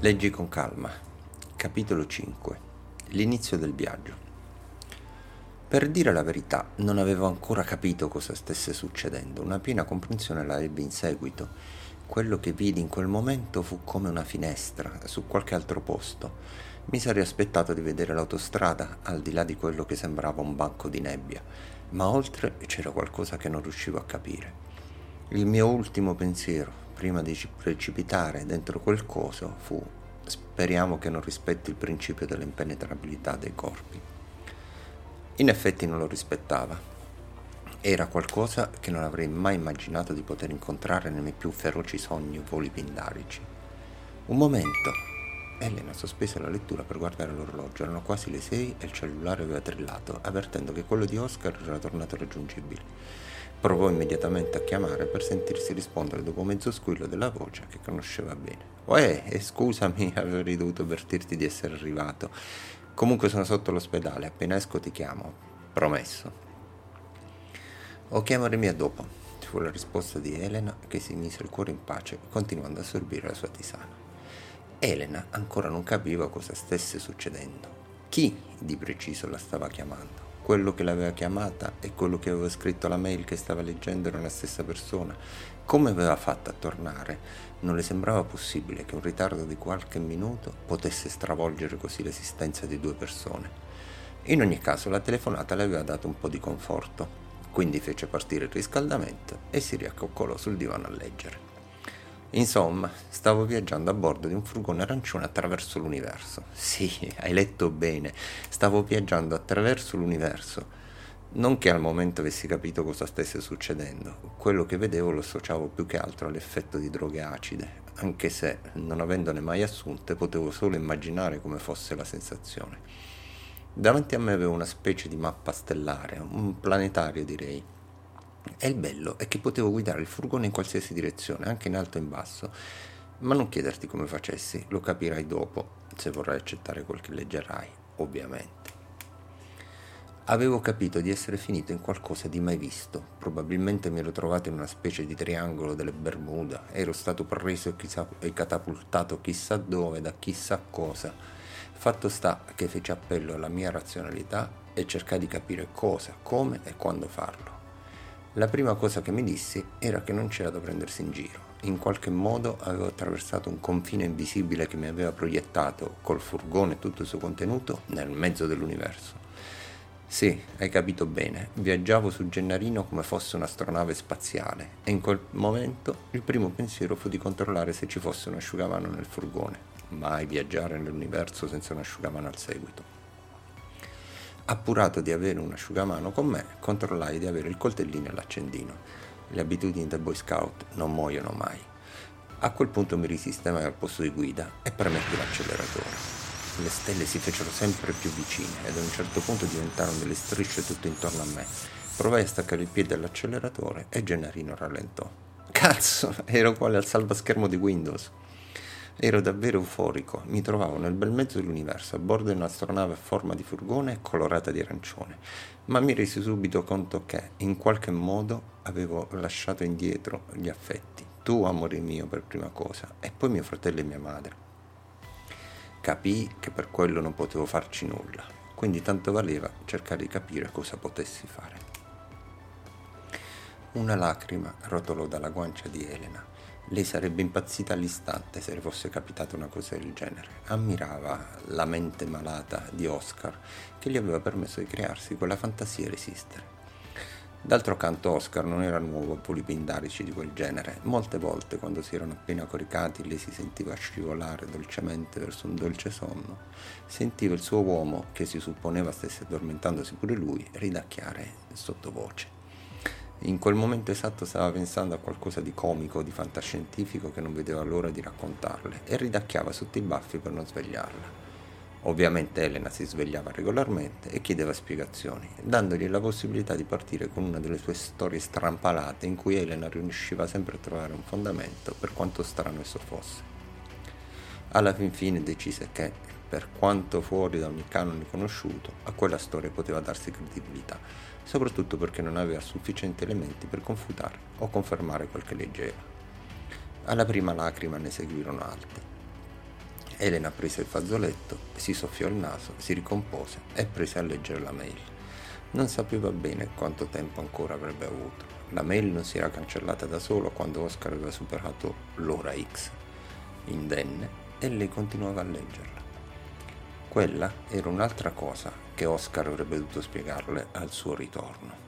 Leggi con calma. Capitolo 5. L'inizio del viaggio. Per dire la verità, non avevo ancora capito cosa stesse succedendo. Una piena comprensione la ebbi in seguito. Quello che vidi in quel momento fu come una finestra su qualche altro posto. Mi sarei aspettato di vedere l'autostrada al di là di quello che sembrava un banco di nebbia, ma oltre c'era qualcosa che non riuscivo a capire. Il mio ultimo pensiero, prima di precipitare dentro quel coso fu speriamo che non rispetti il principio dell'impenetrabilità dei corpi. In effetti non lo rispettava. Era qualcosa che non avrei mai immaginato di poter incontrare nei miei più feroci sogni o voli pindarici. Un momento. Elena sospese la lettura per guardare l'orologio. Erano quasi le sei e il cellulare aveva trillato, avvertendo che quello di Oscar era tornato raggiungibile. Provò immediatamente a chiamare per sentirsi rispondere dopo mezzo squillo della voce che conosceva bene. Uè, eh, scusami, avrei dovuto avvertirti di essere arrivato. Comunque sono sotto l'ospedale, appena esco ti chiamo. Promesso. O chiamarmi a dopo, fu la risposta di Elena che si mise il cuore in pace, continuando a sorbire la sua tisana. Elena ancora non capiva cosa stesse succedendo. Chi di preciso la stava chiamando? quello che l'aveva chiamata e quello che aveva scritto la mail che stava leggendo era la stessa persona. Come aveva fatto a tornare? Non le sembrava possibile che un ritardo di qualche minuto potesse stravolgere così l'esistenza di due persone. In ogni caso la telefonata le aveva dato un po' di conforto, quindi fece partire il riscaldamento e si riaccoccolò sul divano a leggere. Insomma, stavo viaggiando a bordo di un furgone arancione attraverso l'universo. Sì, hai letto bene, stavo viaggiando attraverso l'universo. Non che al momento avessi capito cosa stesse succedendo, quello che vedevo lo associavo più che altro all'effetto di droghe acide, anche se, non avendone mai assunte, potevo solo immaginare come fosse la sensazione. Davanti a me avevo una specie di mappa stellare, un planetario direi e il bello è che potevo guidare il furgone in qualsiasi direzione, anche in alto e in basso. Ma non chiederti come facessi, lo capirai dopo, se vorrai accettare quel che leggerai, ovviamente. Avevo capito di essere finito in qualcosa di mai visto. Probabilmente mi ero trovato in una specie di triangolo delle Bermuda. Ero stato preso e, chissà, e catapultato chissà dove, da chissà cosa. Fatto sta che feci appello alla mia razionalità e cercai di capire cosa, come e quando farlo. La prima cosa che mi dissi era che non c'era da prendersi in giro. In qualche modo avevo attraversato un confine invisibile che mi aveva proiettato, col furgone e tutto il suo contenuto, nel mezzo dell'universo. Sì, hai capito bene, viaggiavo su Gennarino come fosse un'astronave spaziale e in quel momento il primo pensiero fu di controllare se ci fosse un asciugamano nel furgone. Mai viaggiare nell'universo senza un asciugamano al seguito. Appurato di avere un asciugamano con me, controllai di avere il coltellino e l'accendino. Le abitudini del Boy Scout non muoiono mai. A quel punto mi risistemai al posto di guida e premetti l'acceleratore. Le stelle si fecero sempre più vicine ed a un certo punto diventarono delle strisce tutto intorno a me. Provai a staccare il piede dall'acceleratore e Gennarino rallentò. Cazzo, ero quale al salvaschermo di Windows. Ero davvero euforico, mi trovavo nel bel mezzo dell'universo, a bordo di un'astronave a forma di furgone colorata di arancione, ma mi resi subito conto che, in qualche modo, avevo lasciato indietro gli affetti, tu amore mio per prima cosa, e poi mio fratello e mia madre. Capii che per quello non potevo farci nulla, quindi tanto valeva cercare di capire cosa potessi fare. Una lacrima rotolò dalla guancia di Elena lei sarebbe impazzita all'istante se le fosse capitata una cosa del genere. Ammirava la mente malata di Oscar che gli aveva permesso di crearsi quella fantasia e resistere. D'altro canto Oscar non era nuovo a polipindarici di quel genere. Molte volte, quando si erano appena coricati, lei si sentiva scivolare dolcemente verso un dolce sonno. Sentiva il suo uomo, che si supponeva stesse addormentandosi pure lui, ridacchiare sottovoce. In quel momento esatto stava pensando a qualcosa di comico, di fantascientifico che non vedeva l'ora di raccontarle e ridacchiava sotto i baffi per non svegliarla. Ovviamente Elena si svegliava regolarmente e chiedeva spiegazioni, dandogli la possibilità di partire con una delle sue storie strampalate in cui Elena riusciva sempre a trovare un fondamento per quanto strano esso fosse. Alla fin fine decise che, per quanto fuori da ogni canone conosciuto, a quella storia poteva darsi credibilità soprattutto perché non aveva sufficienti elementi per confutare o confermare quel che leggeva. Alla prima lacrima ne seguirono altre. Elena prese il fazzoletto, si soffiò il naso, si ricompose e prese a leggere la mail. Non sapeva bene quanto tempo ancora avrebbe avuto. La mail non si era cancellata da solo quando Oscar aveva superato l'ora X, indenne, e lei continuava a leggerla. Quella era un'altra cosa che Oscar avrebbe dovuto spiegarle al suo ritorno.